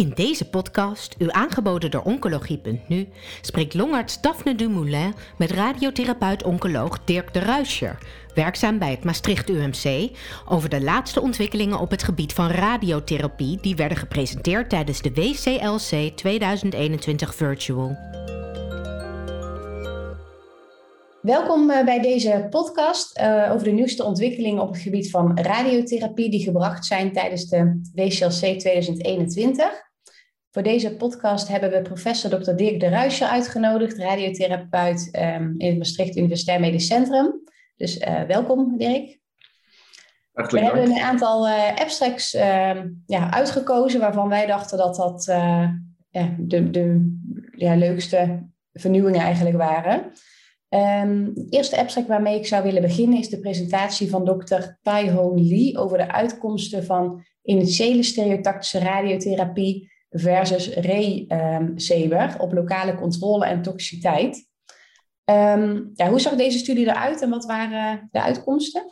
In deze podcast, u aangeboden door Oncologie.nu, spreekt longarts Daphne Dumoulin met radiotherapeut-oncoloog Dirk de Ruischer, werkzaam bij het Maastricht UMC, over de laatste ontwikkelingen op het gebied van radiotherapie die werden gepresenteerd tijdens de WCLC 2021 Virtual. Welkom eh, bij deze podcast uh, over de nieuwste ontwikkelingen op het gebied van radiotherapie die gebracht zijn tijdens de WCLC 2021. Voor deze podcast hebben we professor Dr. Dirk de Ruischer uitgenodigd, radiotherapeut um, in het Maastricht Universitair Medisch Centrum. Dus uh, welkom Dirk. Hartelijk we hebben een aantal abstracts ehm, ja, uitgekozen waarvan wij dachten dat dat ja, de, de ja, leukste vernieuwingen eigenlijk waren. Um, het eerste abstract waarmee ik zou willen beginnen is de presentatie van dokter Tai Hoon Lee over de uitkomsten van initiële stereotactische radiotherapie versus re-seber op lokale controle en toxiciteit. Um, ja, hoe zag deze studie eruit en wat waren de uitkomsten?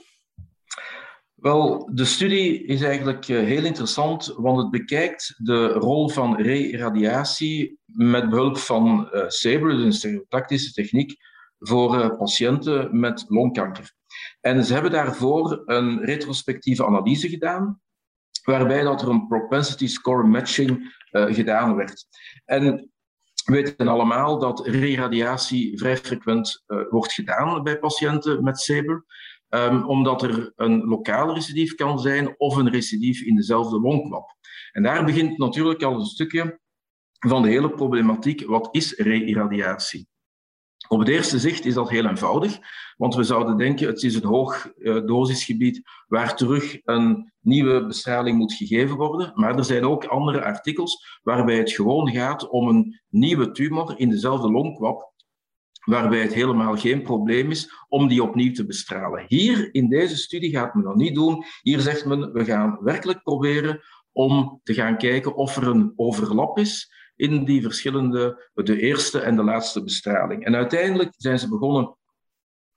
Wel, de studie is eigenlijk eh, heel interessant, want het bekijkt de rol van re-radiatie met behulp van uh, een stereotactische techniek, voor uh, patiënten met longkanker. En ze hebben daarvoor een retrospectieve analyse gedaan, waarbij dat er een propensity score matching uh, gedaan werd. En we weten allemaal dat re-radiatie vrij frequent uh, wordt gedaan bij patiënten met SABRE, um, omdat er een lokaal recidief kan zijn of een recidief in dezelfde longkwap. En daar begint natuurlijk al een stukje van de hele problematiek. Wat is re-irradiatie? Op het eerste zicht is dat heel eenvoudig, want we zouden denken het is een hoog uh, dosisgebied waar terug een nieuwe bestraling moet gegeven worden. Maar er zijn ook andere artikels waarbij het gewoon gaat om een nieuwe tumor in dezelfde longkwap, waarbij het helemaal geen probleem is om die opnieuw te bestralen. Hier in deze studie gaat men dat niet doen. Hier zegt men we gaan werkelijk proberen om te gaan kijken of er een overlap is in die verschillende, de eerste en de laatste bestraling. En uiteindelijk zijn ze begonnen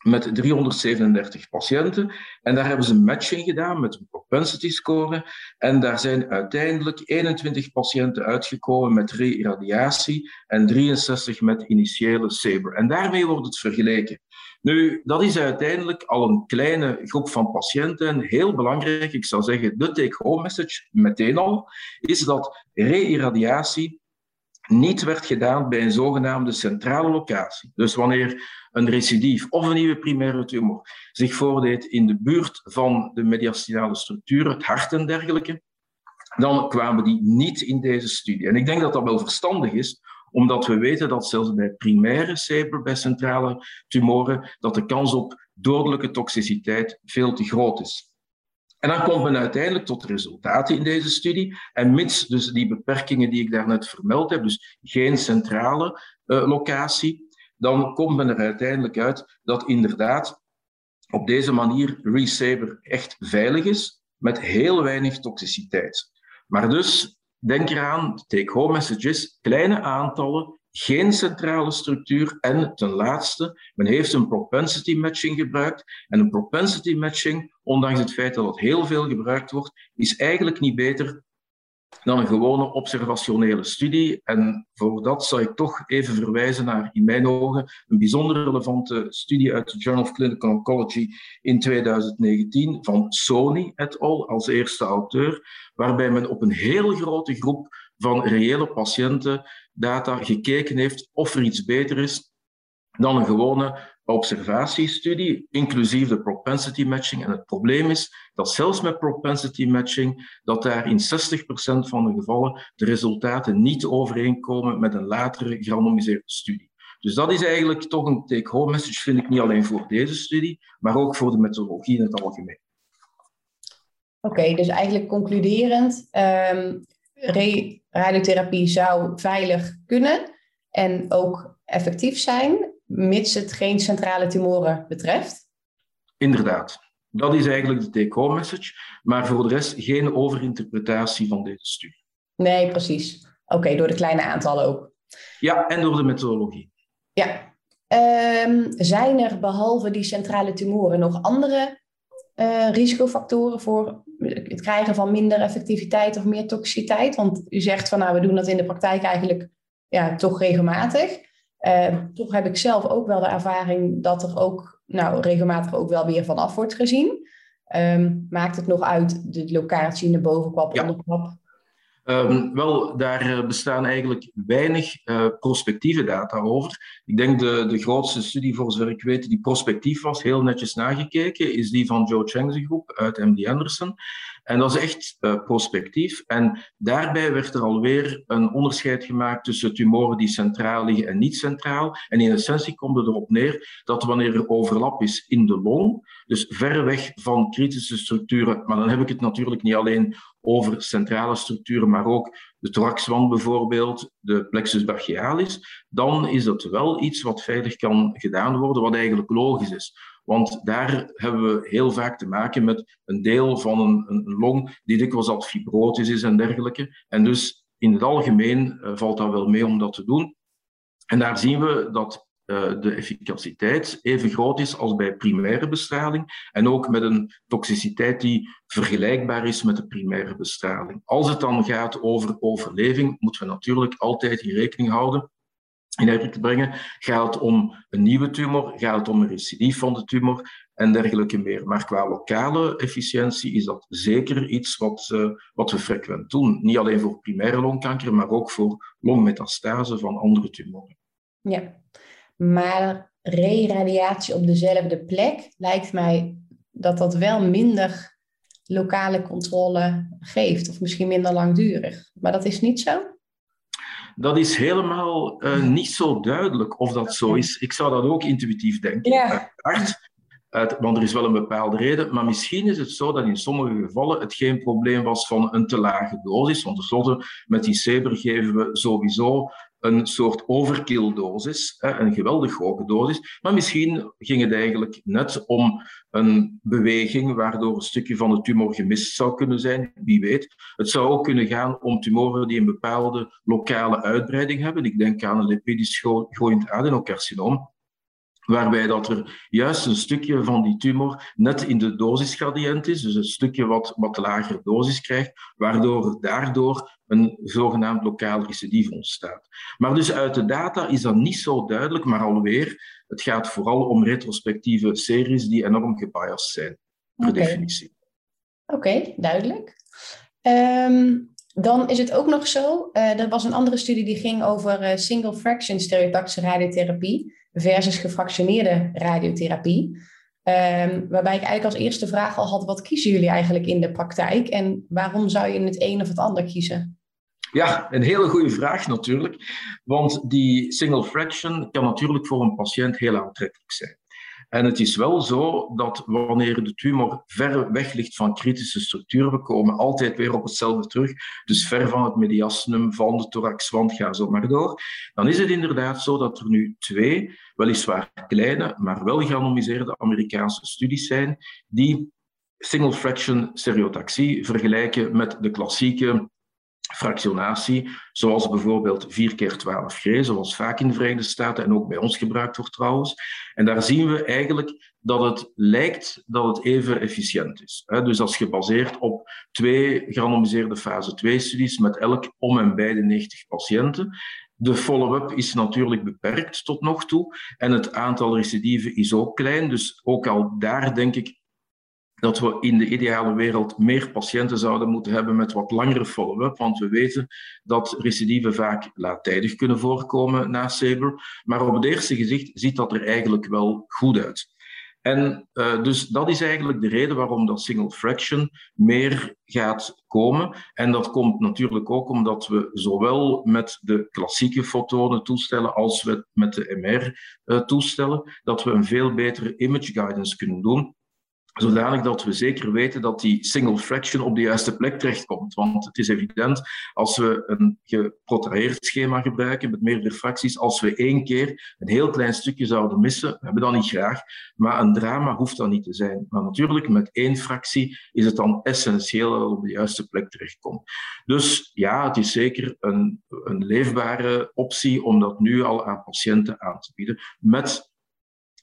met 337 patiënten. En daar hebben ze een matching gedaan met een propensity score. En daar zijn uiteindelijk 21 patiënten uitgekomen met re-irradiatie en 63 met initiële SABRE. En daarmee wordt het vergeleken. Nu, dat is uiteindelijk al een kleine groep van patiënten. En heel belangrijk, ik zou zeggen, de take-home message meteen al, is dat re-irradiatie niet werd gedaan bij een zogenaamde centrale locatie. Dus wanneer een recidief of een nieuwe primaire tumor zich voordeed in de buurt van de mediastinale structuur, het hart en dergelijke, dan kwamen die niet in deze studie. En ik denk dat dat wel verstandig is, omdat we weten dat zelfs bij primaire CEPR, bij centrale tumoren, dat de kans op dodelijke toxiciteit veel te groot is. En dan komt men uiteindelijk tot resultaten in deze studie. En mits dus die beperkingen die ik daarnet vermeld heb, dus geen centrale uh, locatie, dan komt men er uiteindelijk uit dat inderdaad op deze manier Resaber echt veilig is, met heel weinig toxiciteit. Maar dus, denk eraan, take-home messages, kleine aantallen, geen centrale structuur en ten laatste, men heeft een propensity matching gebruikt. En een propensity matching, ondanks het feit dat het heel veel gebruikt wordt, is eigenlijk niet beter dan een gewone observationele studie. En voor dat zou ik toch even verwijzen naar, in mijn ogen, een bijzonder relevante studie uit de Journal of Clinical Oncology in 2019 van Sony et al. als eerste auteur, waarbij men op een heel grote groep van reële patiënten data gekeken heeft of er iets beter is dan een gewone observatiestudie, inclusief de propensity matching. En het probleem is dat zelfs met propensity matching, dat daar in 60% van de gevallen de resultaten niet overeenkomen met een latere gerandomiseerde studie. Dus dat is eigenlijk toch een take-home message, vind ik niet alleen voor deze studie, maar ook voor de methodologie in het algemeen. Oké, dus eigenlijk concluderend, um, radiotherapie zou veilig kunnen en ook effectief zijn, mits het geen centrale tumoren betreft? Inderdaad. Dat is eigenlijk de take-home message, maar voor de rest geen overinterpretatie van deze studie. Nee, precies. Oké, door de kleine aantallen ook. Ja, en door de methodologie. Ja. Um, zijn er behalve die centrale tumoren nog andere uh, risicofactoren voor het krijgen van minder effectiviteit of meer toxiciteit? Want u zegt van nou, we doen dat in de praktijk eigenlijk ja, toch regelmatig. Uh, toch heb ik zelf ook wel de ervaring dat er ook nou, regelmatig ook wel weer vanaf wordt gezien. Um, maakt het nog uit de locatie in de bovenkwap, ja. onderkwap? Um, wel, daar eh, bestaan eigenlijk weinig uh, prospectieve data over. Ik denk de, de grootste studie, voor zover ik weet, die prospectief was, heel netjes nagekeken, is die van Joe Cheng's groep uit MD Anderson. En dat is echt uh, prospectief. En daarbij werd er alweer een onderscheid gemaakt tussen tumoren die centraal liggen en niet centraal. En in essentie komt het erop neer dat wanneer er overlap is in de long, dus ver weg van kritische structuren, maar dan heb ik het natuurlijk niet alleen over centrale structuren, maar ook de thoraxwand bijvoorbeeld, de plexus brachialis, dan is dat wel iets wat veilig kan gedaan worden, wat eigenlijk logisch is. Want daar hebben we heel vaak te maken met een deel van een, een long die dikwijls al fibrotisch is en dergelijke. En dus in het algemeen uh, valt dat wel mee om dat te doen. En daar zien we dat de efficaciteit even groot is als bij primaire bestraling en ook met een toxiciteit die vergelijkbaar is met de primaire bestraling. Als het dan gaat over overleving, moeten we natuurlijk altijd in rekening houden in te brengen. Gaat het om een nieuwe tumor? Gaat het om een recidief van de tumor? En dergelijke meer. Maar qua lokale efficiëntie is dat zeker iets wat, uh, wat we frequent doen. Niet alleen voor primaire longkanker, maar ook voor longmetastase van andere tumoren. Ja, maar re-radiatie op dezelfde plek lijkt mij dat dat wel minder lokale controle geeft, of misschien minder langdurig. Maar dat is niet zo? dat is helemaal uh, niet zo duidelijk of dat zo is. Ik zou dat ook intuïtief denken. Ja. Uit, want er is wel een bepaalde reden. Maar misschien is het zo dat in sommige gevallen het geen probleem was van een te lage dosis. Want tenslotte, met die CEBER geven we sowieso een soort overkill-dosis, een geweldig hoge dosis. Maar misschien ging het eigenlijk net om een beweging waardoor een stukje van de tumor gemist zou kunnen zijn. Wie weet. Het zou ook kunnen gaan om tumoren die een bepaalde lokale uitbreiding hebben. Ik denk aan een lipidisch groeiend adenocarcinoom waarbij dat er juist een stukje van die tumor net in de dosisgradiënt is, dus een stukje wat, wat lagere dosis krijgt, waardoor daardoor een zogenaamd lokaal recidief ontstaat. Maar dus uit de data is dat niet zo duidelijk, maar alweer, het gaat vooral om retrospectieve series die enorm gebiased zijn, per okay. definitie. Oké, duidelijk. Um, dan is het ook nog zo, uh, er was een andere studie die ging over uh, single fraction stereotaxe radiotherapie versus gefractioneerde radiotherapie. Um, waarbij ik eigenlijk als eerste vraag al had, wat kiezen jullie eigenlijk in de praktijk en waarom zou je het een of het ander kiezen? Ja, een hele goede vraag natuurlijk. Want die single fraction kan natuurlijk voor een patiënt heel aantrekkelijk zijn. En het is wel zo dat wanneer de tumor ver weg ligt van kritische structuren, we komen altijd weer op hetzelfde terug, dus ver van het mediastinum, van de thoraxwand, ga zo maar door, dan is het inderdaad zo dat er nu twee, weliswaar kleine, maar wel geanonimiseerde Amerikaanse studies zijn, die single fraction stereotaxie vergelijken met de klassieke fractionatie, zoals bijvoorbeeld 4 keer 12G, zoals vaak in de Verenigde Staten en ook bij ons gebruikt wordt trouwens. En daar zien we eigenlijk dat het lijkt dat het even efficiënt is. Dus dat is gebaseerd op twee gerandomiseerde fase 2-studies met elk om en bij de 90 patiënten. De follow-up is natuurlijk beperkt tot nog toe en het aantal recidieven is ook klein. Dus ook al daar denk ik dat we in de ideale wereld meer patiënten zouden moeten hebben met wat langere follow-up, want we weten dat recidieven vaak laattijdig kunnen voorkomen na SABRE, maar op het eerste gezicht ziet dat er eigenlijk wel goed uit. En uh, dus dat is eigenlijk de reden waarom dat single fraction meer gaat komen. En dat komt natuurlijk ook omdat we zowel met de klassieke fotonen toestellen als met de MR uh, toestellen, dat we een veel betere image guidance kunnen doen zodanig dat we zeker weten dat die single fraction op de juiste plek terechtkomt. Want het is evident, als we een geprotraheerd schema gebruiken met meerdere fracties, als we één keer een heel klein stukje zouden missen, we hebben dat niet graag, maar een drama hoeft dat niet te zijn. Maar natuurlijk, met één fractie is het dan essentieel dat het op de juiste plek terechtkomt. Dus ja, het is zeker een, een leefbare optie om dat nu al aan patiënten aan te bieden, met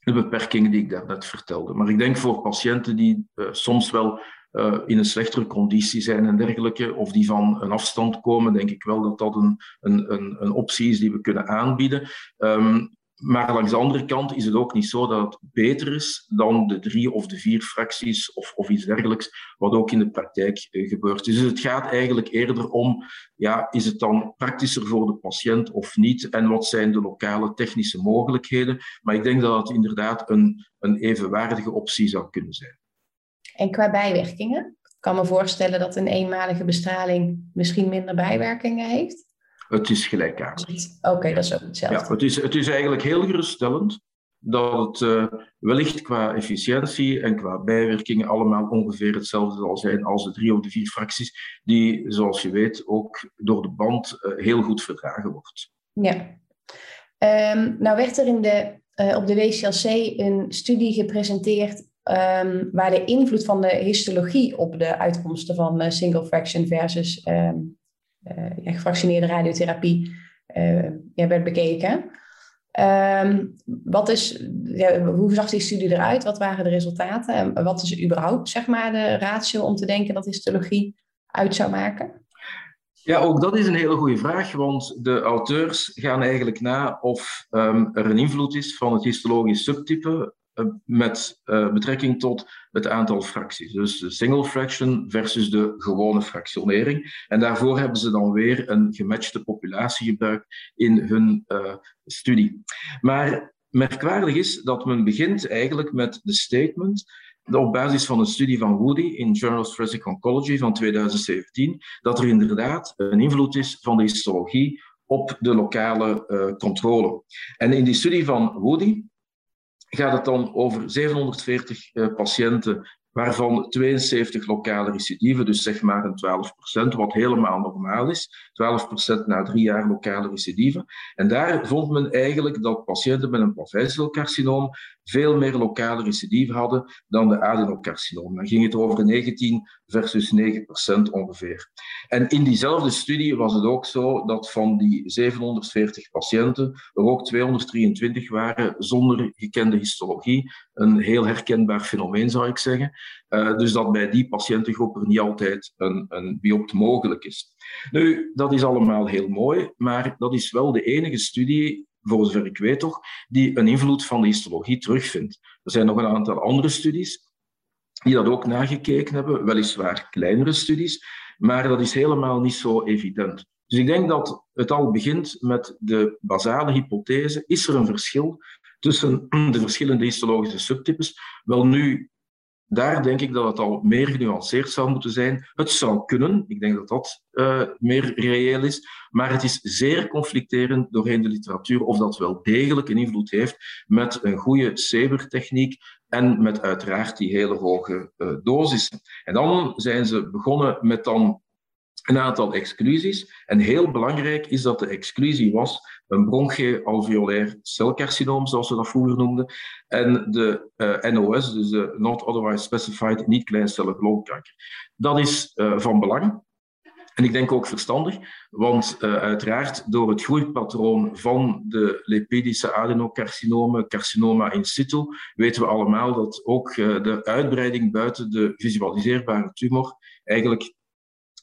de beperkingen die ik daarnet vertelde. Maar ik denk voor patiënten die uh, soms wel uh, in een slechtere conditie zijn en dergelijke, of die van een afstand komen, denk ik wel dat dat een, een, een, optie is die we kunnen aanbieden. Um, maar langs de andere kant is het ook niet zo dat het beter is dan de drie of de vier fracties of, of iets dergelijks, wat ook in de praktijk uh, gebeurt. Dus het gaat eigenlijk eerder om, ja, is het dan praktischer voor de patiënt of niet? En wat zijn de lokale technische mogelijkheden? Maar ik denk dat het inderdaad een, een evenwaardige optie zou kunnen zijn. En qua bijwerkingen? Ik kan me voorstellen dat een eenmalige bestraling misschien minder bijwerkingen heeft. Het is gelijkaardig. Oké, dat is ook hetzelfde. Ja, het, is, het is eigenlijk heel geruststellend dat het uh, wellicht qua efficiëntie en qua bijwerkingen allemaal ongeveer hetzelfde zal zijn als de drie of de vier fracties, die, zoals je weet, ook door de band uh, heel goed verdragen wordt. Ja. Um, nou werd er in de, uh, op de WCLC een studie gepresenteerd um, waar de invloed van de histologie op de uitkomsten van single fraction versus um, uh, ja, gevaccineerde radiotherapie uh, ja, werd bekeken. Um, wat is, hoe zag die studie eruit? Wat waren de resultaten? En wat is überhaupt zeg maar, de ratio om te denken dat histologie uit zou maken? Ja, ook dat is een hele goede vraag, want de auteurs gaan eigenlijk na of um, er een invloed is van het histologisch subtype eh, met uh, betrekking tot het aantal fracties. Dus de single fraction versus de gewone fractionering. En daarvoor hebben ze dan weer een gematchte populatie gebruikt in hun uh, studie. Maar merkwaardig is dat men begint eigenlijk met de statement op basis van een studie van Woody in Journal of Forensic Oncology van 2017, dat er inderdaad een invloed is van de histologie op de lokale controle. En in die studie van Woody gaat het dan over 740 uh, patiënten, waarvan 72 lokale recidieven, dus zeg maar een 12%, wat helemaal normaal is. 12% na drie jaar lokale recidieven. En daar vond men eigenlijk dat patiënten met een plaveiselcarcinoom veel meer lokale recidive hadden dan de adenocarcinoom. Dan ging het over 19 versus 9 procent ongeveer. En in diezelfde studie was het ook zo dat van die 740 patiënten er ook 223 waren zonder gekende histologie. Een heel herkenbaar fenomeen zou ik zeggen. Uh, dus dat bij die patiëntengroep er niet altijd een, een biopt mogelijk is. Nu, dat is allemaal heel mooi, maar dat is wel de enige studie voor zover ik weet toch, die een invloed van de histologie terugvindt. Er zijn nog een aantal andere studies die dat ook nagekeken hebben, weliswaar kleinere studies, maar dat is helemaal niet zo evident. Dus ik denk dat het al begint met de basale hypothese, is er een verschil tussen de verschillende histologische subtypes? Wel nu, daar denk ik dat het al meer genuanceerd zou moeten zijn. Het zou kunnen, ik denk dat dat uh, meer reëel is, maar het is zeer conflicterend doorheen de literatuur of dat wel degelijk een invloed heeft met een goede SABR-techniek en met uiteraard die hele hoge uh, dosissen. En dan zijn ze begonnen met dan een aantal exclusies. En heel belangrijk is dat de exclusie was een bronchialveolair celcarcinoom, zoals we dat vroeger noemden, en de uh, NOS, dus de Not Otherwise Specified niet-kleincellig longkanker. Dat is uh, van belang. En ik denk ook verstandig, want uh, uiteraard door het groeipatroon van de lipidische adenocarcinomen, carcinoma in situ, weten we allemaal dat ook de uitbreiding buiten de visualiseerbare tumor eigenlijk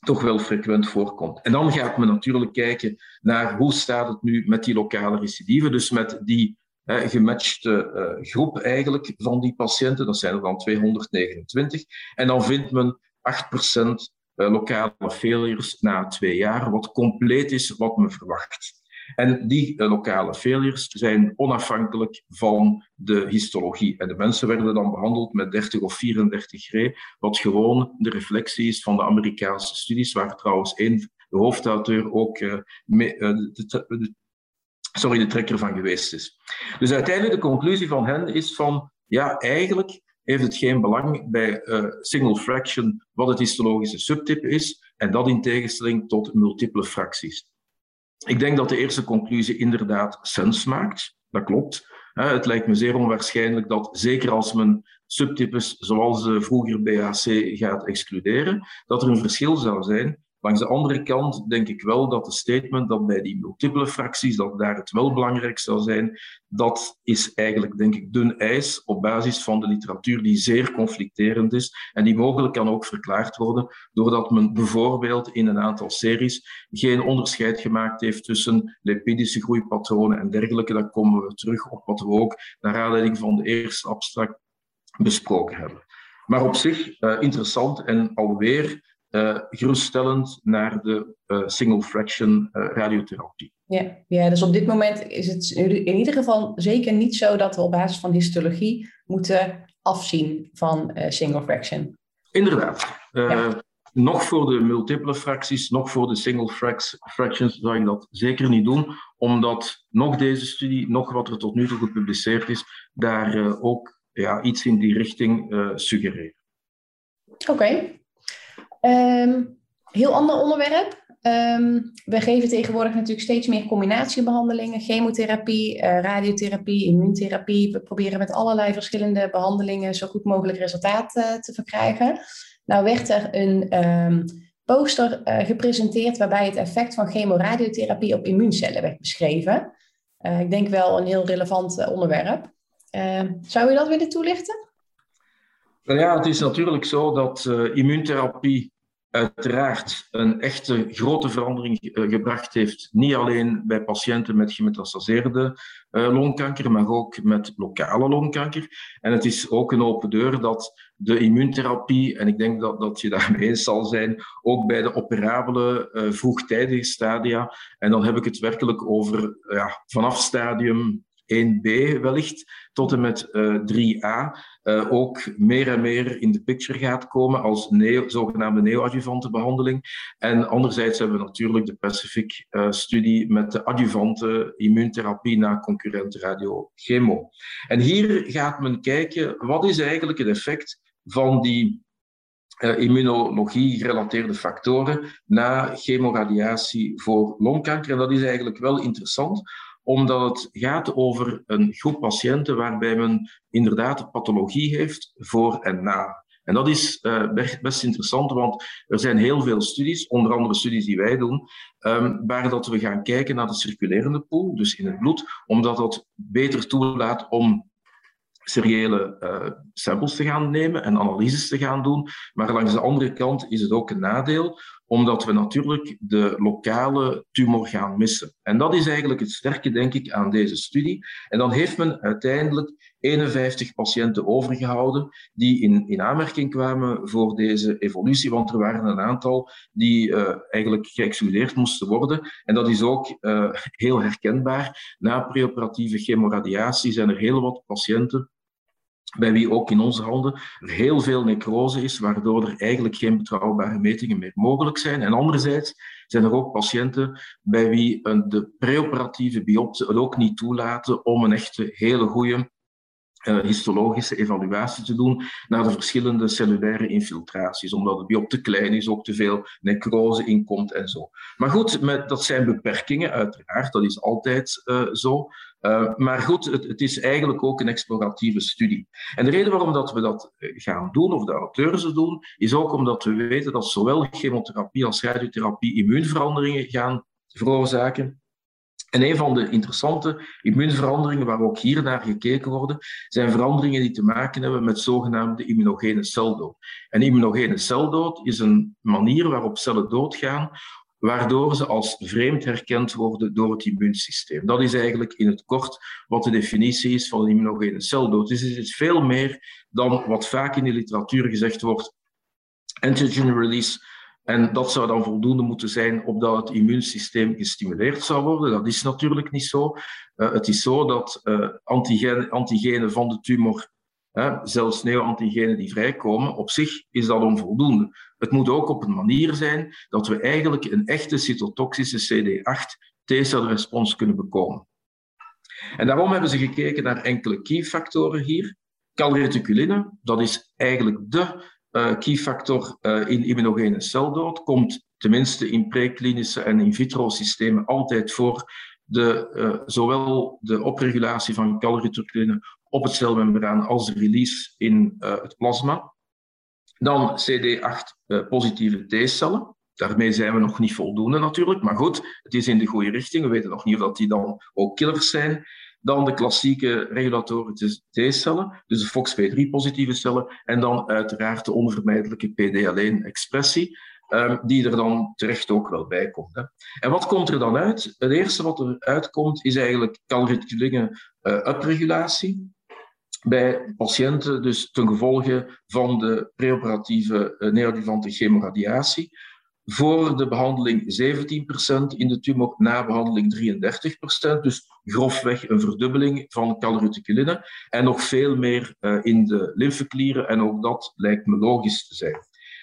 toch wel frequent voorkomt. En dan gaat men natuurlijk kijken naar hoe staat het nu met die lokale recidive, dus met die gematchte uh, groep eigenlijk van die patiënten, dat zijn er dan 229. En dan vindt men 8% lokale failures na twee jaar, wat compleet is wat men verwacht. En die uh, lokale failures zijn onafhankelijk van de histologie. En de mensen werden dan behandeld met 30 of 34 re, wat gewoon de reflectie is van de Amerikaanse studies, waar trouwens één, hoofdauteur ook mee, uh, de, sorry, de trekker van geweest is. Dus uiteindelijk de conclusie van hen is van, ja, eigenlijk heeft het geen belang bij single fraction wat het histologische subtype is, en dat in tegenstelling tot multiple fracties. Ik denk dat de eerste conclusie inderdaad sens maakt. Dat klopt. Het lijkt me zeer onwaarschijnlijk dat, zeker als men subtypes zoals de vroeger BAC gaat excluderen, dat er een verschil zou zijn Langs de andere kant denk ik wel dat de statement dat bij die multiple fracties, dat daar het wel belangrijk zou zijn, dat is eigenlijk, denk ik, dun ijs op basis van de literatuur die zeer conflicterend is en die mogelijk kan ook verklaard worden doordat men bijvoorbeeld in een aantal series geen onderscheid gemaakt heeft tussen lipidische groeipatronen en dergelijke. Dan komen we terug op wat we ook naar aanleiding van de eerste abstract besproken hebben. Maar op zich uh, interessant en alweer uh, geruststellend naar de uh, single fraction radiotherapie. Ja, ja, dus op dit moment is het in ieder geval zeker niet zo dat we op basis van histologie moeten afzien van single fraction. Inderdaad. Ja. Nog voor de multiple fracties, nog voor de single fractions zou ik dat zeker niet doen, omdat nog deze studie, nog wat er tot nu toe gepubliceerd is, daar ook ja, iets in die richting suggereren. Oké. Okay. Ehm, heel ander onderwerp. Um, we geven tegenwoordig natuurlijk steeds meer combinatiebehandelingen, chemotherapie, uh, radiotherapie, immuuntherapie. We proberen met allerlei verschillende behandelingen zo goed mogelijk resultaat uh, te verkrijgen. Nou werd er een um, poster gepresenteerd waarbij het effect van chemoradiotherapie op immuuncellen werd beschreven. ik denk wel een heel relevant onderwerp. Ehm, zou je dat willen toelichten? Nou ja, het is natuurlijk zo dat immuuntherapie uiteraard een echte grote verandering uh, gebracht heeft. Niet alleen bij patiënten met gemetastaseerde uh, longkanker, maar ook met lokale longkanker. En het is ook een open deur dat de immuuntherapie, en ik denk dat, dat je daarmee eens zal zijn, ook bij de operabele vroegtijdige stadia, en dan heb ik het werkelijk over ja, vanaf stadium 1b wellicht tot en met uh, 3a uh, ook meer en meer in de picture gaat komen als zogenaamde neoadjuvante behandeling. En anderzijds hebben we natuurlijk de Pacific-studie uh, met de adjuvante immuuntherapie na concurrent radiochemo. En hier gaat men kijken wat is eigenlijk het effect van die uh, immunologie-gerelateerde factoren na chemoradiatie voor longkanker. En dat is eigenlijk wel interessant, omdat het gaat over een groep patiënten waarbij men inderdaad pathologie heeft voor en na. En dat is uh, best interessant, want er zijn heel veel studies, onder andere studies die wij doen, um, waar dat we gaan kijken naar de circulerende pool, dus in het bloed, omdat dat beter toelaat om seriële uh, samples te gaan nemen en analyses te gaan doen. Maar langs de andere kant is het ook een nadeel, omdat we natuurlijk de lokale tumor gaan missen. En dat is eigenlijk het sterke, denk ik, aan deze studie. En dan heeft men uiteindelijk 51 patiënten overgehouden die in, in aanmerking kwamen voor deze evolutie, want er waren een aantal die uh, eigenlijk geëxcludeerd moesten worden. En dat is ook uh, heel herkenbaar. Na preoperatieve chemoradiatie zijn er heel wat patiënten bij wie ook in onze handen er heel veel necrose is, waardoor er eigenlijk geen betrouwbare metingen meer mogelijk zijn. En anderzijds zijn er ook patiënten bij wie de preoperatieve biopsie het ook niet toelaten om een echte hele goede histologische evaluatie te doen naar de verschillende cellulaire infiltraties, omdat het biop te klein is, ook te veel necrose inkomt en zo. Maar goed, met, dat zijn beperkingen, uiteraard, dat is altijd uh, zo. Uh, maar goed, het, het, is eigenlijk ook een exploratieve studie. En de reden waarom dat we dat gaan doen, of de auteurs het doen, is ook omdat we weten dat zowel chemotherapie als radiotherapie immuunveranderingen gaan veroorzaken. En een van de interessante immuunveranderingen waar ook hier naar gekeken worden, zijn veranderingen die te maken hebben met zogenaamde immunogene celdood. En immunogene celdood is een manier waarop cellen doodgaan, waardoor ze als vreemd herkend worden door het immuunsysteem. Dat is eigenlijk in het kort wat de definitie is van een immunogene celdood. Dus het is veel meer dan wat vaak in de literatuur gezegd wordt, antigen release en dat zou dan voldoende moeten zijn opdat het immuunsysteem gestimuleerd zou worden. Dat is natuurlijk niet zo. Uh, het is zo dat uh, antigenen, antigenen van de tumor, uh, zelfs neoantigenen die vrijkomen, op zich is dat onvoldoende. Het moet ook op een manier zijn dat we eigenlijk een echte cytotoxische CD8 T-celrespons kunnen bekomen. En daarom hebben ze gekeken naar enkele key-factoren hier. Calreticuline, dat is eigenlijk de uh, key factor uh, in immunogene celdood komt tenminste in preklinische en in vitro systemen altijd voor de, uh, zowel de opregulatie van caloriturkline op het celmembraan als de release in het plasma. Dan CD8 positieve T-cellen. Daarmee zijn we nog niet voldoende natuurlijk, maar goed, het is in de goede richting. We weten nog niet of dat die dan ook killers zijn. Dan de klassieke regulatorische T-cellen, dus de FOXP3-positieve cellen. En dan uiteraard de onvermijdelijke PD-alleen-expressie. Ehm, die er dan terecht ook wel bij komt. Hè. En wat komt er dan uit? Het eerste wat er uitkomt is eigenlijk calreticuline uh, upregulatie bij patiënten, dus ten gevolge van de preoperatieve uh, neoadjuvante chemoradiatie. Voor de behandeling 17% in de tumor, na behandeling 33%. Dus grofweg een verdubbeling van calreticuline. En nog veel meer uh, in de lymfeklieren. En ook dat lijkt me logisch te zijn.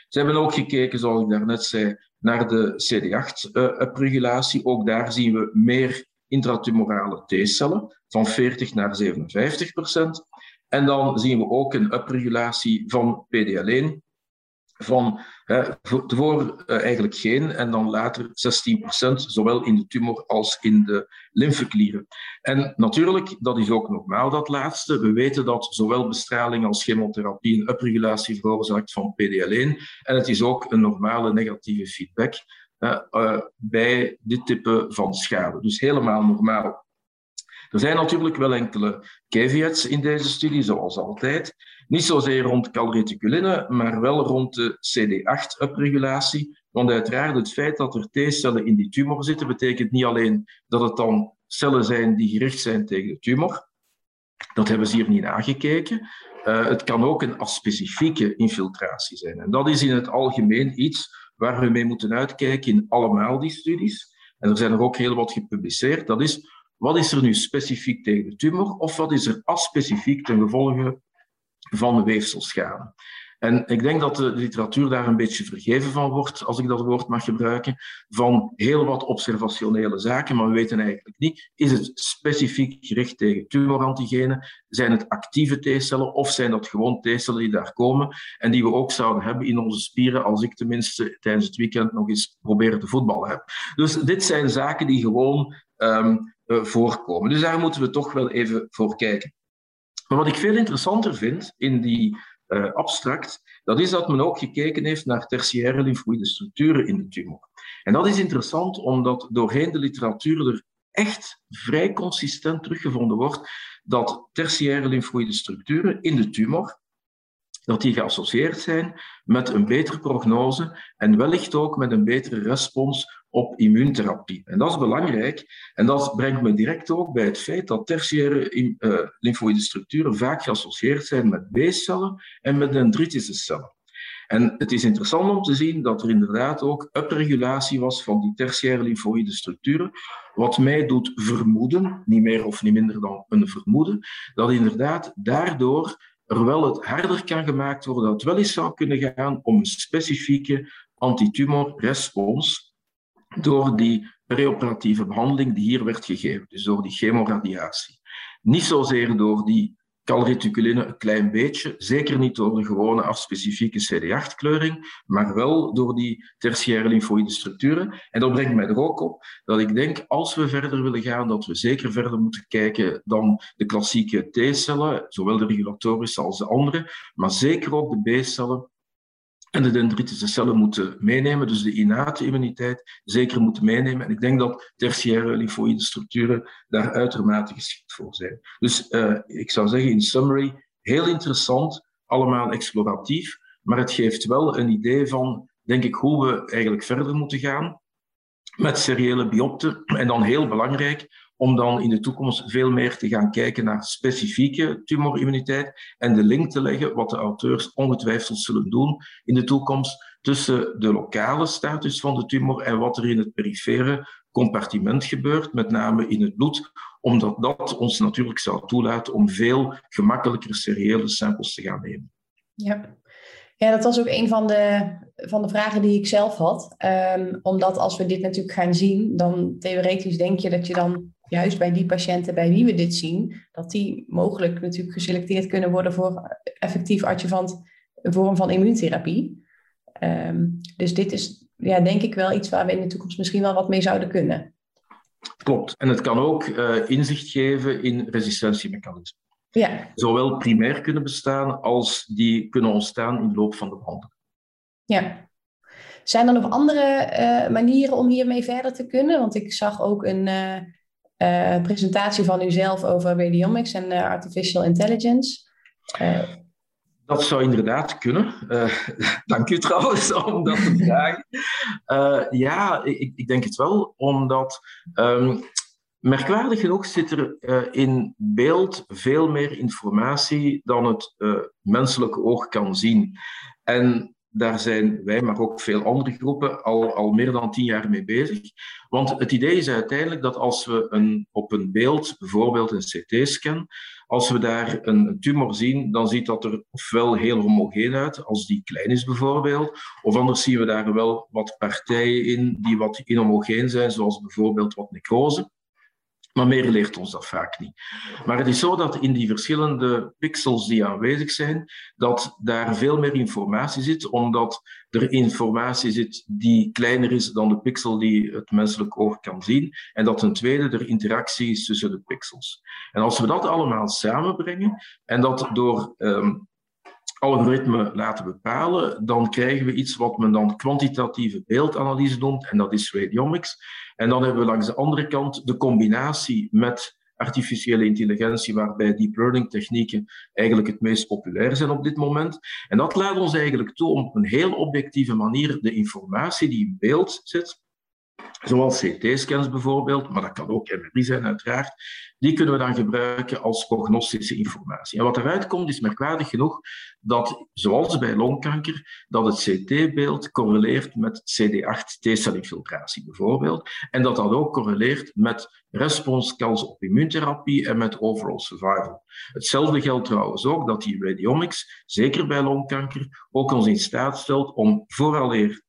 Ze hebben ook gekeken, zoals ik daarnet zei, naar de CD8-upregulatie. Uh, ook daar zien we meer intratumorale T-cellen, van 40 naar 57 procent. En dan zien we ook een upregulatie van PD-alleen van hè, voor uh, eigenlijk geen en dan later 16%, zowel in de tumor als in de lymfeklieren. En natuurlijk, dat is ook normaal dat laatste. We weten dat zowel bestraling als chemotherapie een upregulatie veroorzaakt van PD-alleen. En het is ook een normale negatieve feedback uh, bij dit type van schade. Dus helemaal normaal. Er zijn natuurlijk wel enkele caveats in deze studie, zoals altijd. Niet zozeer rond calreticuline, maar wel rond de CD8-upregulatie. Want uiteraard het feit dat er T-cellen in die tumor zitten, betekent niet alleen dat het dan cellen zijn die gericht zijn tegen de tumor. Dat hebben ze hier niet nagekeken. Uh, het kan ook een aspecifieke infiltratie zijn. En dat is in het algemeen iets waar we mee moeten uitkijken in allemaal die studies. En er zijn er ook heel wat gepubliceerd. Dat is, wat is er nu specifiek tegen de tumor of wat is er aspecifiek ten gevolge van weefselschade. En ik denk dat de literatuur daar een beetje vergeven van wordt, als ik dat woord mag gebruiken, van heel wat observationele zaken, maar we weten eigenlijk niet, is het specifiek gericht tegen tumorantigenen? Zijn het actieve T-cellen of zijn dat gewoon T-cellen die daar komen en die we ook zouden hebben in onze spieren als ik tenminste tijdens het weekend nog eens proberen te voetballen heb. Dus dit zijn zaken die gewoon um, voorkomen. Dus daar moeten we toch wel even voor kijken. Maar wat ik veel interessanter vind in die uh, abstract, dat is dat men ook gekeken heeft naar tertiaire lymfoïde structuren in de tumor. En dat is interessant omdat doorheen de literatuur er echt vrij consistent teruggevonden wordt dat tertiaire lymfoïde structuren in de tumor dat die geassocieerd zijn met een betere prognose en wellicht ook met een betere respons op immuuntherapie. En dat is belangrijk. En dat brengt me direct ook bij het feit dat tertiaire uh, lymfoïde structuren vaak geassocieerd zijn met B-cellen en met dendritische cellen. En het is interessant om te zien dat er inderdaad ook upregulatie was van die tertiaire lymfoïde structuren, wat mij doet vermoeden, niet meer of niet minder dan een vermoeden, dat inderdaad daardoor er wel het harder kan gemaakt worden dat het wel eens zou kunnen gaan om een specifieke antitumorrespons door die preoperatieve behandeling die hier werd gegeven, dus door die chemoradiatie. Niet zozeer door die calreticuline een klein beetje, zeker niet door de gewone afspecifieke CD8-kleuring, maar wel door die tertiaire lymfoïde structuren. En dat brengt mij er ook op dat ik denk, als we verder willen gaan, dat we zeker verder moeten kijken dan de klassieke T-cellen, zowel de regulatorische als de andere, maar zeker ook de B-cellen en de dendritische cellen moeten meenemen, dus de innate immuniteit zeker moeten meenemen. En ik denk dat tertiaire lymphoïde structuren daar uitermate geschikt voor zijn. Dus uh, ik zou zeggen in summary, heel interessant, allemaal exploratief, maar het geeft wel een idee van, denk ik, hoe we eigenlijk verder moeten gaan met seriële biopten. En dan heel belangrijk, om dan in de toekomst veel meer te gaan kijken naar specifieke tumorimmuniteit en de link te leggen, wat de auteurs ongetwijfeld zullen doen in de toekomst, tussen de lokale status van de tumor en wat er in het perifere compartiment gebeurt, met name in het bloed, omdat dat ons natuurlijk zou toelaten om veel gemakkelijker seriële samples te gaan nemen. Ja. Ja, dat was ook een van de, van de vragen die ik zelf had. Um, omdat als we dit natuurlijk gaan zien, dan theoretisch denk je dat je dan juist bij die patiënten bij wie we dit zien, dat die mogelijk natuurlijk geselecteerd kunnen worden voor effectief adjuvant een vorm van immuuntherapie. Um, dus dit is ja, denk ik wel iets waar we in de toekomst misschien wel wat mee zouden kunnen. Klopt. En het kan ook uh, inzicht geven in resistentiemechanismen. Ja. Zowel primair kunnen bestaan als die kunnen ontstaan in de loop van de behandeling. Ja. Zijn er nog andere manieren om hiermee verder te kunnen? Want ik zag ook een presentatie van u zelf over radiomics en artificial intelligence. Dat zou inderdaad kunnen. Dank u trouwens om dat te vragen. Ja, ik, ik, denk het wel, omdat um, merkwaardig genoeg zit er in beeld veel meer informatie dan het menselijke oog kan zien. En daar zijn wij, maar ook veel andere groepen, al, al meer dan tien jaar mee bezig. Want het idee is uiteindelijk dat als we een, op een beeld, bijvoorbeeld een CT-scan, als we daar een, tumor zien, dan ziet dat er ofwel heel homogeen uit, als die klein is bijvoorbeeld, of anders zien we daar wel wat partijen in die wat inhomogeen zijn, zoals bijvoorbeeld wat necrose. Maar meer leert ons dat vaak niet. Maar het is zo dat in die verschillende pixels die aanwezig zijn, dat daar veel meer informatie zit, omdat er informatie zit die kleiner is dan de pixel die het menselijk oog kan zien. En dat ten tweede er interactie is tussen de pixels. En als we dat allemaal samenbrengen en dat door um, algoritme laten bepalen, dan krijgen we iets wat men dan kwantitatieve beeldanalyse noemt, en dat is radiomics. En dan hebben we langs de andere kant de combinatie met artificiële intelligentie, waarbij deep learning technieken eigenlijk het meest populair zijn op dit moment. En dat laat ons eigenlijk toe om op een heel objectieve manier de informatie die in beeld zit, zoals CT-scans bijvoorbeeld, maar dat kan ook MRI zijn uiteraard, die kunnen we dan gebruiken als prognostische informatie. En wat eruit komt is merkwaardig genoeg dat, zoals bij longkanker, dat het CT-beeld correleert met CD8 T-cellinfiltratie bijvoorbeeld, en dat dat ook correleert met responskans op immuuntherapie en met overall survival. Hetzelfde geldt trouwens ook dat die radiomics, zeker bij longkanker, ook ons in staat stelt om vooraleer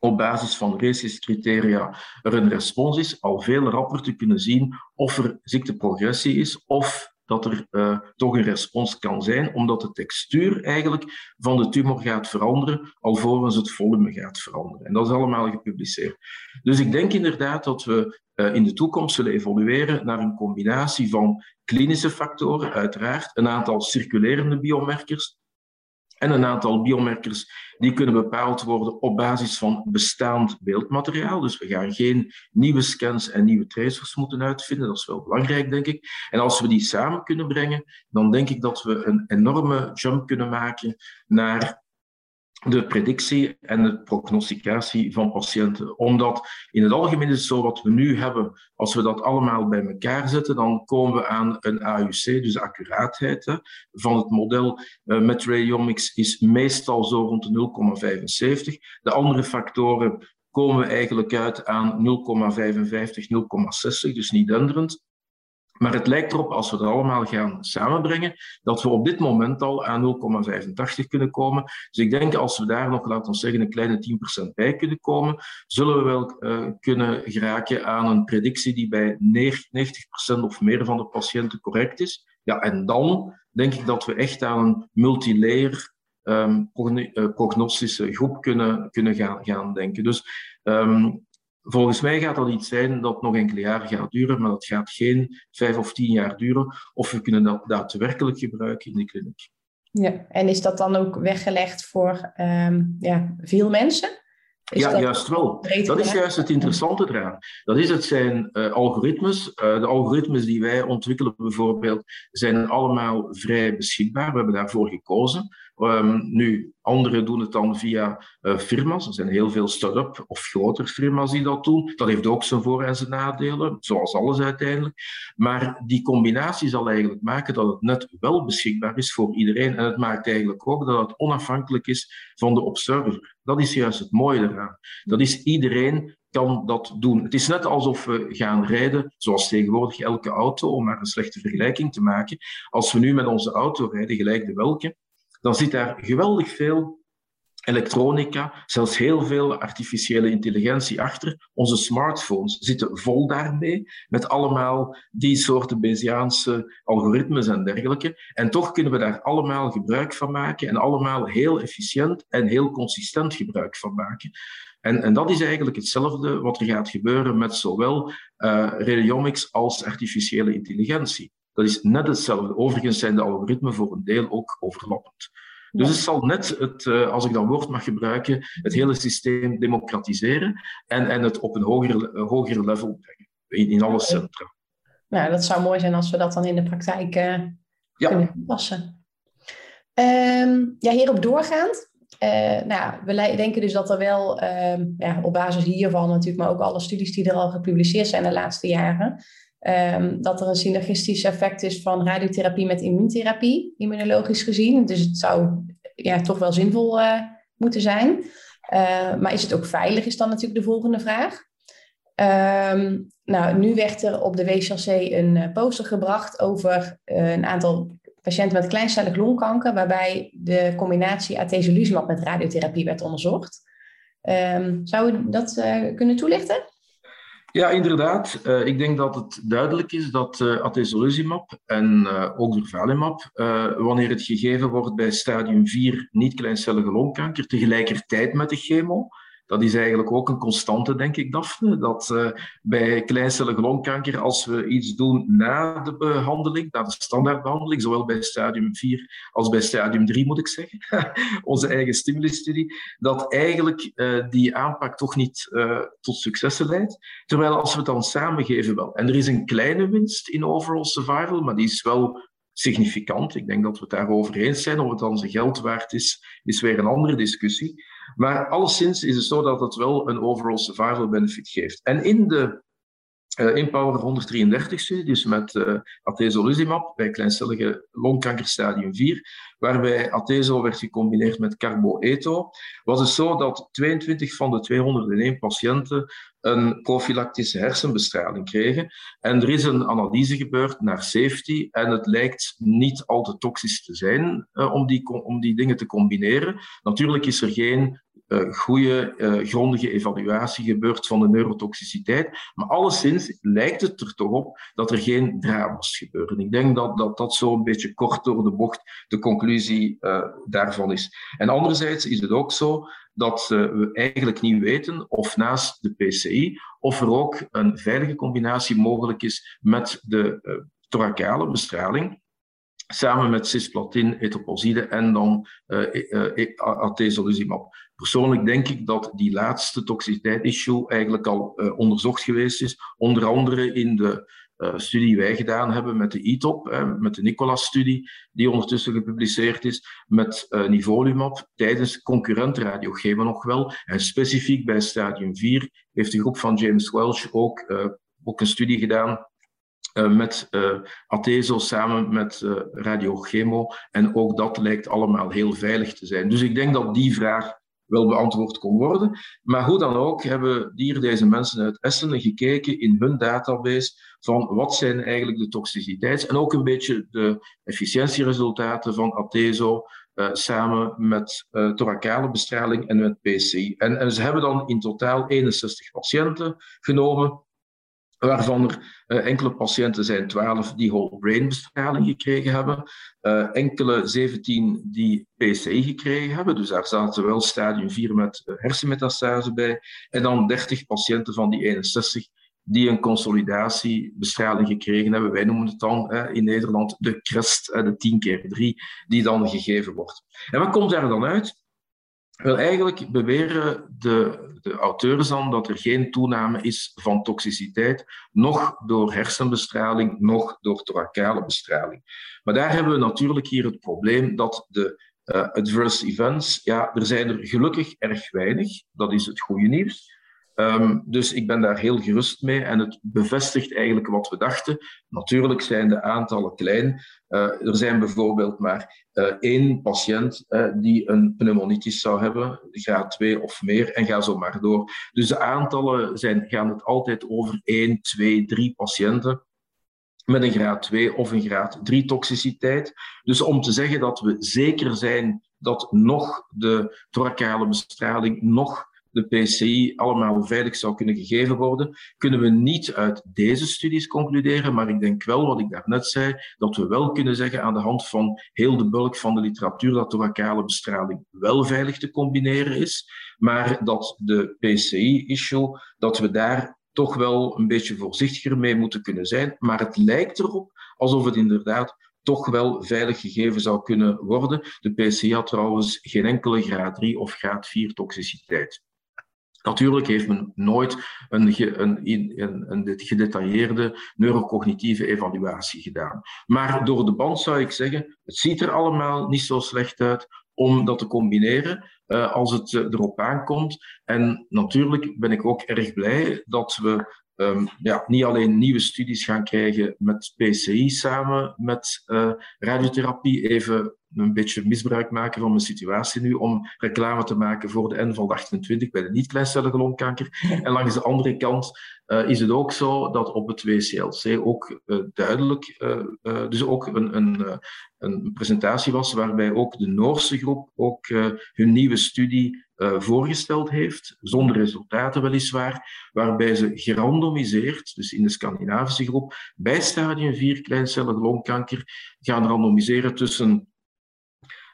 op basis van RECIS-criteria er een respons is, al veel rapper te kunnen zien of er ziekteprogressie is of dat er uh, toch een respons kan zijn, omdat de textuur eigenlijk van de tumor gaat veranderen, alvorens het volume gaat veranderen. En dat is allemaal gepubliceerd. Dus ik denk inderdaad dat we uh, in de toekomst zullen evolueren naar een combinatie van klinische factoren, uiteraard, een aantal circulerende biomarkers, en een aantal biomarkers die kunnen bepaald worden op basis van bestaand beeldmateriaal. Dus we gaan geen nieuwe scans en nieuwe tracers moeten uitvinden. Dat is wel belangrijk, denk ik. En als we die samen kunnen brengen, dan denk ik dat we een enorme jump kunnen maken naar de predictie en de prognosticatie van patiënten. Omdat in het algemeen is zo wat we nu hebben, als we dat allemaal bij elkaar zetten, dan komen we aan een AUC, dus accuraatheid hè, van het model uh, met radiomics is meestal zo rond de 0,75. De andere factoren komen we eigenlijk uit aan 0,55, 0,60, dus niet denderend. Maar het lijkt erop, als we dat allemaal gaan samenbrengen, dat we op dit moment al aan 0,85 kunnen komen. Dus ik denk als we daar nog, laten we zeggen, een kleine 10% bij kunnen komen, zullen we wel uh, kunnen geraken aan een predictie die bij 90% of meer van de patiënten correct is. Ja, en dan denk ik dat we echt aan een multilayer um, prognostische groep kunnen, kunnen gaan, gaan denken. Dus um, Volgens mij gaat dat iets zijn dat nog enkele jaren gaat duren, maar dat gaat geen vijf of tien jaar duren. Of we kunnen dat daadwerkelijk gebruiken in de kliniek. Ja, en is dat dan ook weggelegd voor um, ja, veel mensen? ja, juist wel. Dat is juist het interessante eraan. Dat is, het zijn uh, algoritmes. Uh, de algoritmes die wij ontwikkelen bijvoorbeeld, zijn allemaal vrij beschikbaar. We hebben daarvoor gekozen. Um, nu, anderen doen het dan via uh, firma's. Er zijn heel veel start-up of grotere firma's die dat doen. Dat heeft ook zijn voor- en zijn nadelen, zoals alles uiteindelijk. Maar die combinatie zal eigenlijk maken dat het net wel beschikbaar is voor iedereen. En het maakt eigenlijk ook dat het onafhankelijk is van de observer. Dat is juist het mooie eraan. Dat is iedereen kan dat doen. Het is net alsof we gaan rijden, zoals tegenwoordig elke auto, om maar een slechte vergelijking te maken. Als we nu met onze auto rijden, gelijk de welke, dan zit daar geweldig veel elektronica, zelfs heel veel artificiële intelligentie achter. Onze smartphones zitten vol daarmee, met allemaal die soorten Bayesiaanse algoritmes en dergelijke. En toch kunnen we daar allemaal gebruik van maken en allemaal heel efficiënt en heel consistent gebruik van maken. En, en dat is eigenlijk hetzelfde wat er gaat gebeuren met zowel uh, radiomics als artificiële intelligentie. Dat is net hetzelfde. Overigens zijn de algoritmen voor een deel ook overlappend. Dus het zal net, het, uh, als ik dat woord mag gebruiken, het hele systeem democratiseren en, en het op een hoger, hoger level brengen in, in alle centra. Nou, dat zou mooi zijn als we dat dan in de praktijk uh, ja. kunnen toepassen. Um, ja, hierop doorgaand. Uh, nou, we denken dus dat er wel uh, ja, op basis hiervan natuurlijk, maar ook alle studies die er al gepubliceerd zijn de laatste jaren, um, dat er een synergistisch effect is van radiotherapie met immuuntherapie, immunologisch gezien. Dus het zou ja, toch wel zinvol uh, moeten zijn. Uh, maar is het ook veilig, is dan natuurlijk de volgende vraag. Um, nou, nu werd er op de WCLC een poster gebracht over een aantal patiënten met kleincellig longkanker, waarbij de combinatie atezolizumab met radiotherapie werd onderzocht. Zou u dat kunnen toelichten? Ja, inderdaad. Uh, ik denk dat het duidelijk is dat uh, atezolizumab en ook durvalumab, wanneer het gegeven wordt bij stadium 4 niet-kleincellige longkanker, tegelijkertijd met de chemo, dat is eigenlijk ook een constante, denk ik, Daphne. Dat uh, bij kleincellige longkanker, als we iets doen na de behandeling, na de standaardbehandeling, zowel bij stadium 4 als bij stadium 3, moet ik zeggen, onze eigen stimulusstudie, dat eigenlijk uh, die aanpak toch niet uh, tot successen leidt. Terwijl als we het dan samengeven wel. En er is een kleine winst in overall survival, maar die is wel significant. Ik denk dat we het daarover eens zijn. Of het dan zijn geld waard is, is weer een andere discussie. Maar alleszins is het zo dat het wel een overall survival benefit geeft. En in de uh, Empower 133-studie, dus met uh, atezolizumab bij kleincellige longkanker stadium 4, waarbij atezo werd gecombineerd met carboeto, was het zo dat 22 van de 201 patiënten een profilactische hersenbestraling kregen. En er is een analyse gebeurd naar safety en het lijkt niet al te toxisch te zijn uh, om, die, om die dingen te combineren. Natuurlijk is er geen goede, uh, grondige evaluatie gebeurd van de neurotoxiciteit. Maar alleszins lijkt het er toch op dat er geen drama's gebeuren. Ik denk dat dat, dat zo een beetje kort door de bocht de conclusie uh, daarvan is. En anderzijds is het ook zo dat we eigenlijk niet weten of naast de PCI of er ook een veilige combinatie mogelijk is met de thoracale bestraling samen met cisplatin, etoposide en dan uh, atezolizumab. Persoonlijk denk ik dat die laatste toxiciteit-issue eigenlijk al uh, onderzocht geweest is, onder andere in de uh, studie wij gedaan hebben met de ITOP, uh, met de Nicolas-studie, die ondertussen gepubliceerd is, met uh, nivolumab tijdens concurrent radiochemo nog wel. En specifiek bij stadium 4 heeft de groep van James Welch ook, ook een studie gedaan met uh, Atezo samen met uh, radiochemo. En ook dat lijkt allemaal heel veilig te zijn. Dus ik denk dat die vraag wel beantwoord kon worden. Maar hoe dan ook hebben hier deze mensen uit Essen gekeken in hun database van wat zijn eigenlijk de toxiciteits- en ook een beetje de efficiëntieresultaten van Atezo uh, samen met uh, thoracale bestraling en met PCI. En, en ze hebben dan in totaal 61 patiënten genomen waarvan er uh, enkele patiënten zijn, 12 die whole brain bestraling gekregen hebben, uh, enkele 17 die PCI gekregen hebben, dus daar zaten wel stadium 4 met uh, hersenmetastase bij, en dan 30 patiënten van die 61 die een consolidatiebestraling gekregen hebben. Wij noemen het dan in Nederland de CREST, de 10 keer 3, die dan gegeven wordt. En wat komt daar dan uit? Wel, eigenlijk beweren de, de auteurs dan dat er geen toename is van toxiciteit, nog door hersenbestraling, nog door thoracale bestraling. Maar daar hebben we natuurlijk hier het probleem dat de uh, adverse events, ja, er zijn er gelukkig erg weinig. Dat is het goede nieuws. Um, dus ik ben daar heel gerust mee en het bevestigt eigenlijk wat we dachten. Natuurlijk zijn de aantallen klein. Uh, er zijn bijvoorbeeld maar uh, één patiënt uh, die een pneumonitis zou hebben, graad 2 of meer, en ga zo maar door. Dus de aantallen zijn, gaan het altijd over 1, 2, 3 patiënten met een graad 2 of een graad 3 toxiciteit. Dus om te zeggen dat we zeker zijn dat nog de thoracale bestraling, nog de PCI allemaal veilig zou kunnen gegeven worden, kunnen we niet uit deze studies concluderen, maar ik denk wel, wat ik daarnet zei, dat we wel kunnen zeggen aan de hand van heel de bulk van de literatuur dat thoracale bestraling wel veilig te combineren is, maar dat de PCI-issue, dat we daar toch wel een beetje voorzichtiger mee moeten kunnen zijn. Maar het lijkt erop alsof het inderdaad toch wel veilig gegeven zou kunnen worden. De PCI had trouwens geen enkele graad 3 of graad 4 toxiciteit. Natuurlijk heeft men nooit een, een, een, een, gedetailleerde neurocognitieve evaluatie gedaan. Maar door de band zou ik zeggen, het ziet er allemaal niet zo slecht uit om dat te combineren uh, als het uh, erop aankomt. En natuurlijk ben ik ook erg blij dat we um, ja, niet alleen nieuwe studies gaan krijgen met PCI samen met uh, radiotherapie, even een beetje misbruik maken van mijn situatie nu om reclame te maken voor de NVAL 28 bij de niet-kleincellige longkanker. En langs de andere kant uh, is het ook zo dat op het WCLC ook uh, duidelijk, uh, dus ook een, een, een, presentatie was waarbij ook de Noorse groep ook hun nieuwe studie voorgesteld heeft, zonder resultaten weliswaar, waarbij ze gerandomiseerd, dus in de Scandinavische groep, bij stadium 4 kleincellige longkanker gaan randomiseren tussen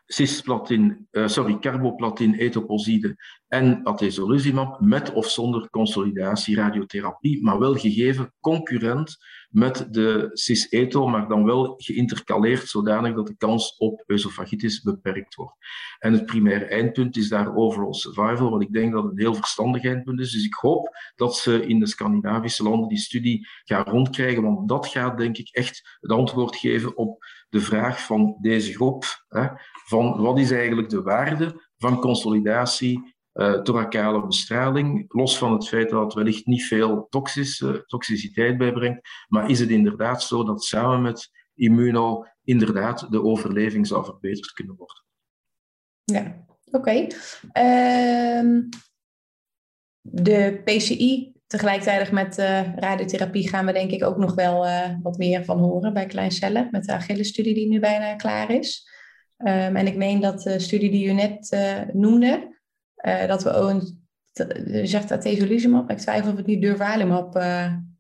cisplatin, uh, sorry, carboplatin, etoposide en atezolizumab met of zonder consolidatie radiotherapie, maar wel gegeven concurrent met de cis-eto, maar dan wel geïntercaleerd zodanig dat de kans op oesofagitis beperkt wordt. En het primaire eindpunt is daar overall survival, wat ik denk dat een heel verstandig eindpunt is. Dus ik hoop dat ze in de Scandinavische landen die studie gaan rondkrijgen, want dat gaat denk ik echt het antwoord geven op de vraag van deze groep, hè, van wat is eigenlijk de waarde van consolidatie uh, thoracale bestraling, los van het feit dat het wellicht niet veel toxische, toxiciteit bijbrengt, maar is het inderdaad zo dat samen met immuno inderdaad de overleving zou verbeterd kunnen worden? Ja, oké. Ehm, de PCI tegelijkertijd met uh, radiotherapie gaan we denk ik ook nog wel wat meer van horen bij kleincellen met de Achilles-studie die nu bijna klaar is. Um, en ik meen dat de studie die u net uh, noemde, dat we ook een, u zegt atezolizumab, ik twijfel of het niet durvalumab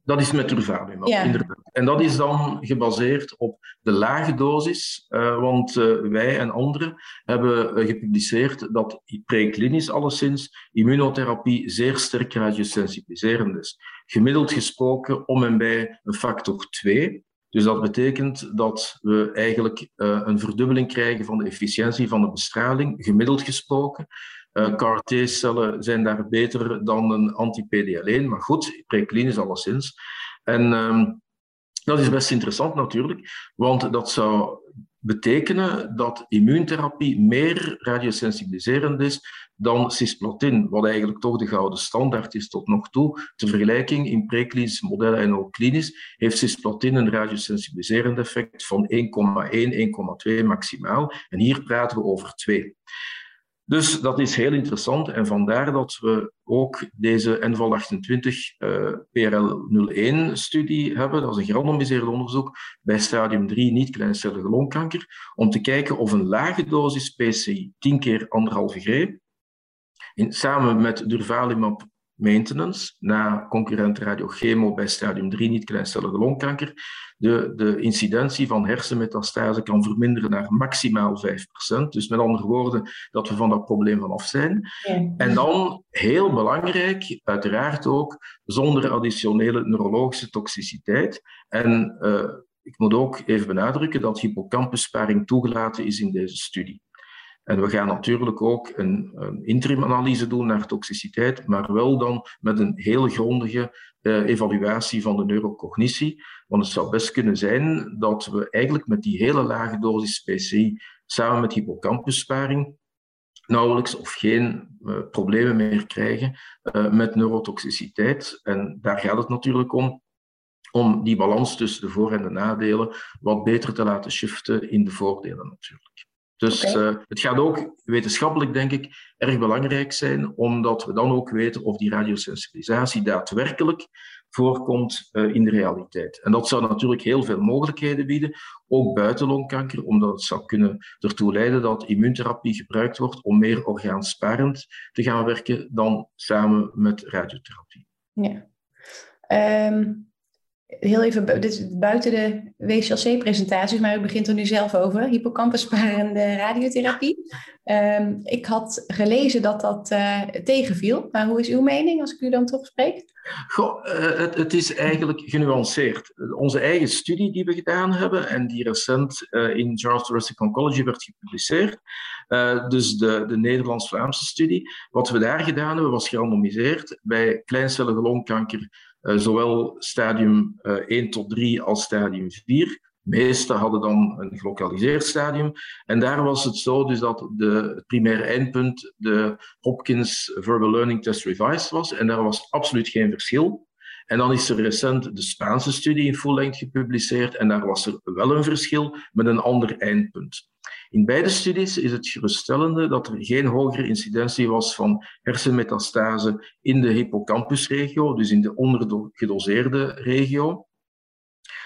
dat is met durvalumab, ja. inderdaad. En dat is dan gebaseerd op de lage dosis, want wij en anderen hebben gepubliceerd dat preklinisch alleszins immunotherapie zeer sterk radiosensibiliserend is. Gemiddeld gesproken om en bij een factor 2. Dus dat betekent dat we eigenlijk een verdubbeling krijgen van de efficiëntie van de bestraling, gemiddeld gesproken. Uh, CAR-T-cellen zijn daar beter dan een anti-PD-L1, maar goed, preklinisch alleszins. En um, dat is best interessant natuurlijk, want dat zou betekenen dat immuuntherapie meer radiosensibiliserend is dan cisplatin, wat eigenlijk toch de gouden standaard is tot nog toe. Ter vergelijking, in preklinische modellen en ook klinisch heeft cisplatin een radiosensibiliserend effect van 1,1, 1,2 maximaal. En hier praten we over 2. Dus dat is heel interessant en vandaar dat we ook deze NVAL 28 uh, PRL01-studie hebben. Dat is een gerandomiseerd onderzoek bij stadium 3 niet-kleincellige longkanker, om te kijken of een lage dosis PCI, 10 keer anderhalve greep, in, samen met durvalumab maintenance na concurrent radiochemo bij stadium 3 niet-kleincellige longkanker, de, de incidentie van hersenmetastase kan verminderen naar maximaal 5%. Dus met andere woorden, dat we van dat probleem vanaf zijn. Ja. En dan, heel belangrijk, uiteraard ook, zonder additionele neurologische toxiciteit. En uh, ik moet ook even benadrukken dat hippocampusparing toegelaten is in deze studie. En we gaan natuurlijk ook een, een interimanalyse doen naar toxiciteit, maar wel dan met een heel grondige uh, evaluatie van de neurocognitie. Want het zou best kunnen zijn dat we eigenlijk met die hele lage dosis PCI samen met hippocampusparing nauwelijks of geen uh, problemen meer krijgen uh, met neurotoxiciteit. En daar gaat het natuurlijk om, om die balans tussen de voor- en de nadelen wat beter te laten shiften in de voordelen natuurlijk. Dus okay. uh, het gaat ook wetenschappelijk, denk ik, erg belangrijk zijn, omdat we dan ook weten of die radiosensibilisatie daadwerkelijk voorkomt uh, in de realiteit. En dat zou natuurlijk heel veel mogelijkheden bieden, ook buiten longkanker, omdat het zou kunnen ertoe leiden dat immuuntherapie gebruikt wordt om meer orgaansparend te gaan werken dan samen met radiotherapie. Ja. Um, heel even, dit buiten de WCLC-presentaties, maar u begint er nu zelf over, hippocampusparende radiotherapie. Um, ik had gelezen dat dat uh, tegenviel, maar hoe is uw mening als ik u dan toch spreek? Goh, uh, het, het, is eigenlijk genuanceerd. Onze eigen studie die we gedaan hebben en die recent uh, in Journal Thoracic Oncology werd gepubliceerd, dus de, de Nederlands-Vlaamse studie, wat we daar gedaan hebben was gerandomiseerd bij kleincellige longkanker zowel stadium uh, eh, 1 tot 3 als stadium 4. De meeste hadden dan een gelokaliseerd stadium. En daar was het zo dus dat de, het primaire eindpunt de Hopkins Verbal Learning Test Revised was. En daar was absoluut geen verschil. En dan is er recent de Spaanse studie in full length gepubliceerd. En daar was er wel een verschil met een ander eindpunt. In beide studies is het geruststellende dat er geen hogere incidentie was van hersenmetastase in de hippocampusregio, dus in de ondergedoseerde regio.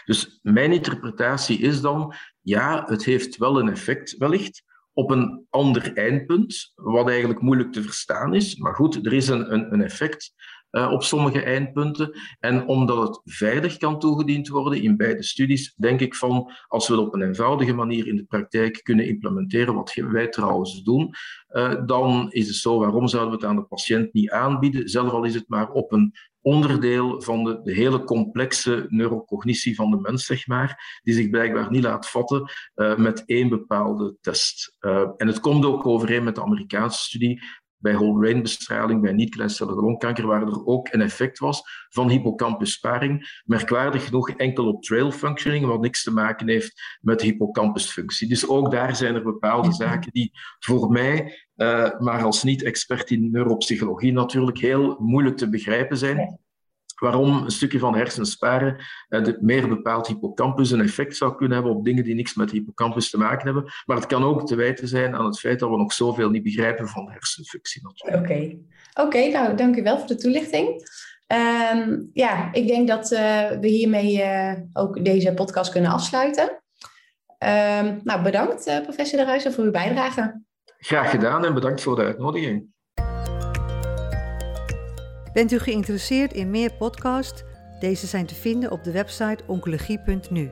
Dus mijn interpretatie is dan, ja, het heeft wel een effect wellicht op een ander eindpunt, wat eigenlijk moeilijk te verstaan is. Maar goed, er is een, een, een effect uh, op sommige eindpunten. En omdat het veilig kan toegediend worden in beide studies, denk ik van als we het op een eenvoudige manier in de praktijk kunnen implementeren, wat wij trouwens doen, uh, dan is het zo, waarom zouden we het aan de patiënt niet aanbieden? Zelf al is het maar op een onderdeel van de, hele complexe neurocognitie van de mens, zeg maar, die zich blijkbaar niet laat vatten uh, met één bepaalde test. En het komt ook overeen met de Amerikaanse studie, bij whole brain bestraling, bij niet-kleincellige longkanker, waar er ook een effect was van hippocampus-sparing. Merkwaardig genoeg enkel op trail functioning, wat niks te maken heeft met hippocampusfunctie. Dus ook daar zijn er bepaalde zaken die voor mij, uh, maar als niet-expert in neuropsychologie natuurlijk, heel moeilijk te begrijpen zijn waarom een stukje van hersenen sparen de meer bepaald hippocampus een effect zou kunnen hebben op dingen die niks met hippocampus te maken hebben. Maar het kan ook te wijten zijn aan het feit dat we nog zoveel niet begrijpen van hersenfunctie. Oké, oké. nou dank u wel voor de toelichting. Um, ja, ik denk dat uh, we hiermee uh, ook deze podcast kunnen afsluiten. Um, nou, bedankt professor De Ruijsen voor uw bijdrage. Graag gedaan en bedankt voor de uitnodiging. Bent u geïnteresseerd in meer podcasts? Deze zijn te vinden op de website oncologie.nu.